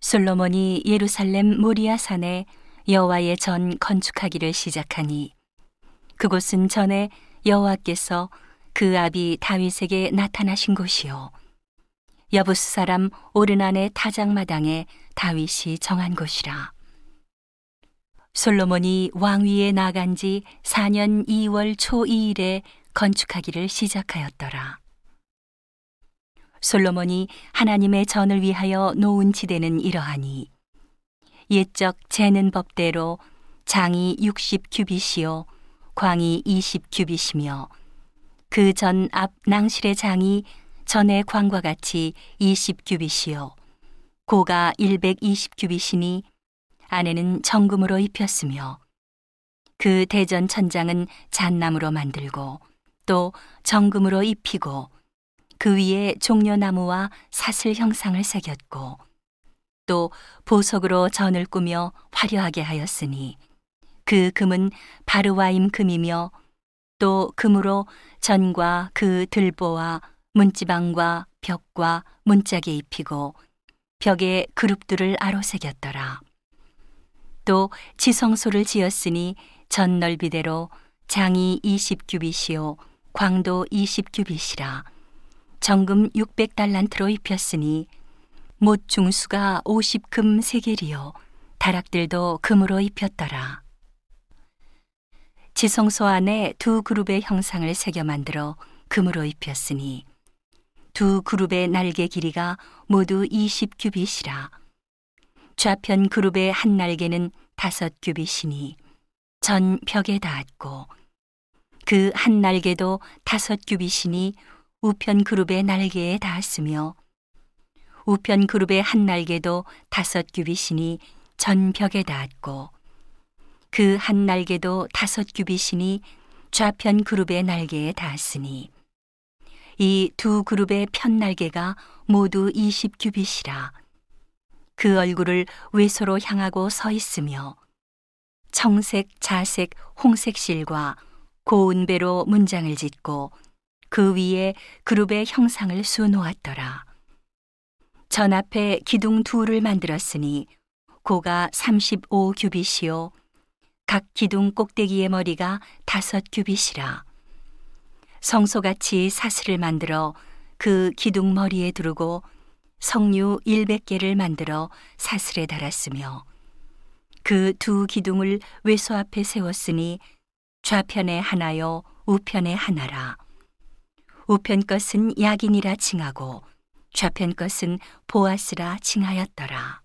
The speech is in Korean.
솔로몬이 예루살렘 모리아 산에 여호와의 전 건축하기를 시작하니 그곳은 전에 여호와께서 그 아비 다윗에게 나타나신 곳이요 여부스 사람 오르난의 타작마당에 다윗이 정한 곳이라 솔로몬이 왕위에 나간 지 4년 2월 초 2일에 건축하기를 시작하였더라. 솔로몬이 하나님의 전을 위하여 놓은 지대는 이러하니 옛적 재는 법대로 장이 60 규빗이요 광이 20 규빗이며 그 전 앞 낭실의 장이 전의 광과 같이 20 규빗이요 고가 120 규빗이니 안에는 정금으로 입혔으며 그 대전 천장은 잣나무로 만들고 또 정금으로 입히고 그 위에 종려나무와 사슬 형상을 새겼고 또 보석으로 전을 꾸며 화려하게 하였으니 그 금은 바르와임 금이며 또 금으로 전과 그 들보와 문지방과 벽과 문짝에 입히고 벽에 그룹들을 아로 새겼더라. 또 지성소를 지었으니 전 넓이대로 장이 20규빗이요 광도 20규빗이라 정금 600달란트로 입혔으니 못 중수가 50금 세겔이요 다락들도 금으로 입혔더라. 지성소 안에 두 그룹의 형상을 새겨 만들어 금으로 입혔으니 두 그룹의 날개 길이가 모두 20규빗이라 좌편 그룹의 한 날개는 다섯 규빗이니 전 벽에 닿았고 그 한 날개도 다섯 규빗이니 우편 그룹의 날개에 닿았으며 우편 그룹의 한 날개도 다섯 규빗이니 전 벽에 닿았고 그 한 날개도 다섯 규빗이니 좌편 그룹의 날개에 닿았으니 이 두 그룹의 편 날개가 모두 이십 규빗이라 그 얼굴을 외소로 향하고 서 있으며 청색, 자색, 홍색 실과 고운 배로 문장을 짓고 그 위에 그룹의 형상을 수놓았더라. 전 앞에 기둥 둘을 만들었으니 고가 35 규빗이요. 각 기둥 꼭대기의 머리가 다섯 규빗이라. 성소같이 사슬을 만들어 그 기둥 머리에 두르고 성류 100개를 만들어 사슬에 달았으며 그 두 기둥을 외소 앞에 세웠으니 좌편에 하나요 우편에 하나라. 우편 것은 야긴이라 칭하고 좌편 것은 보아스라 칭하였더라.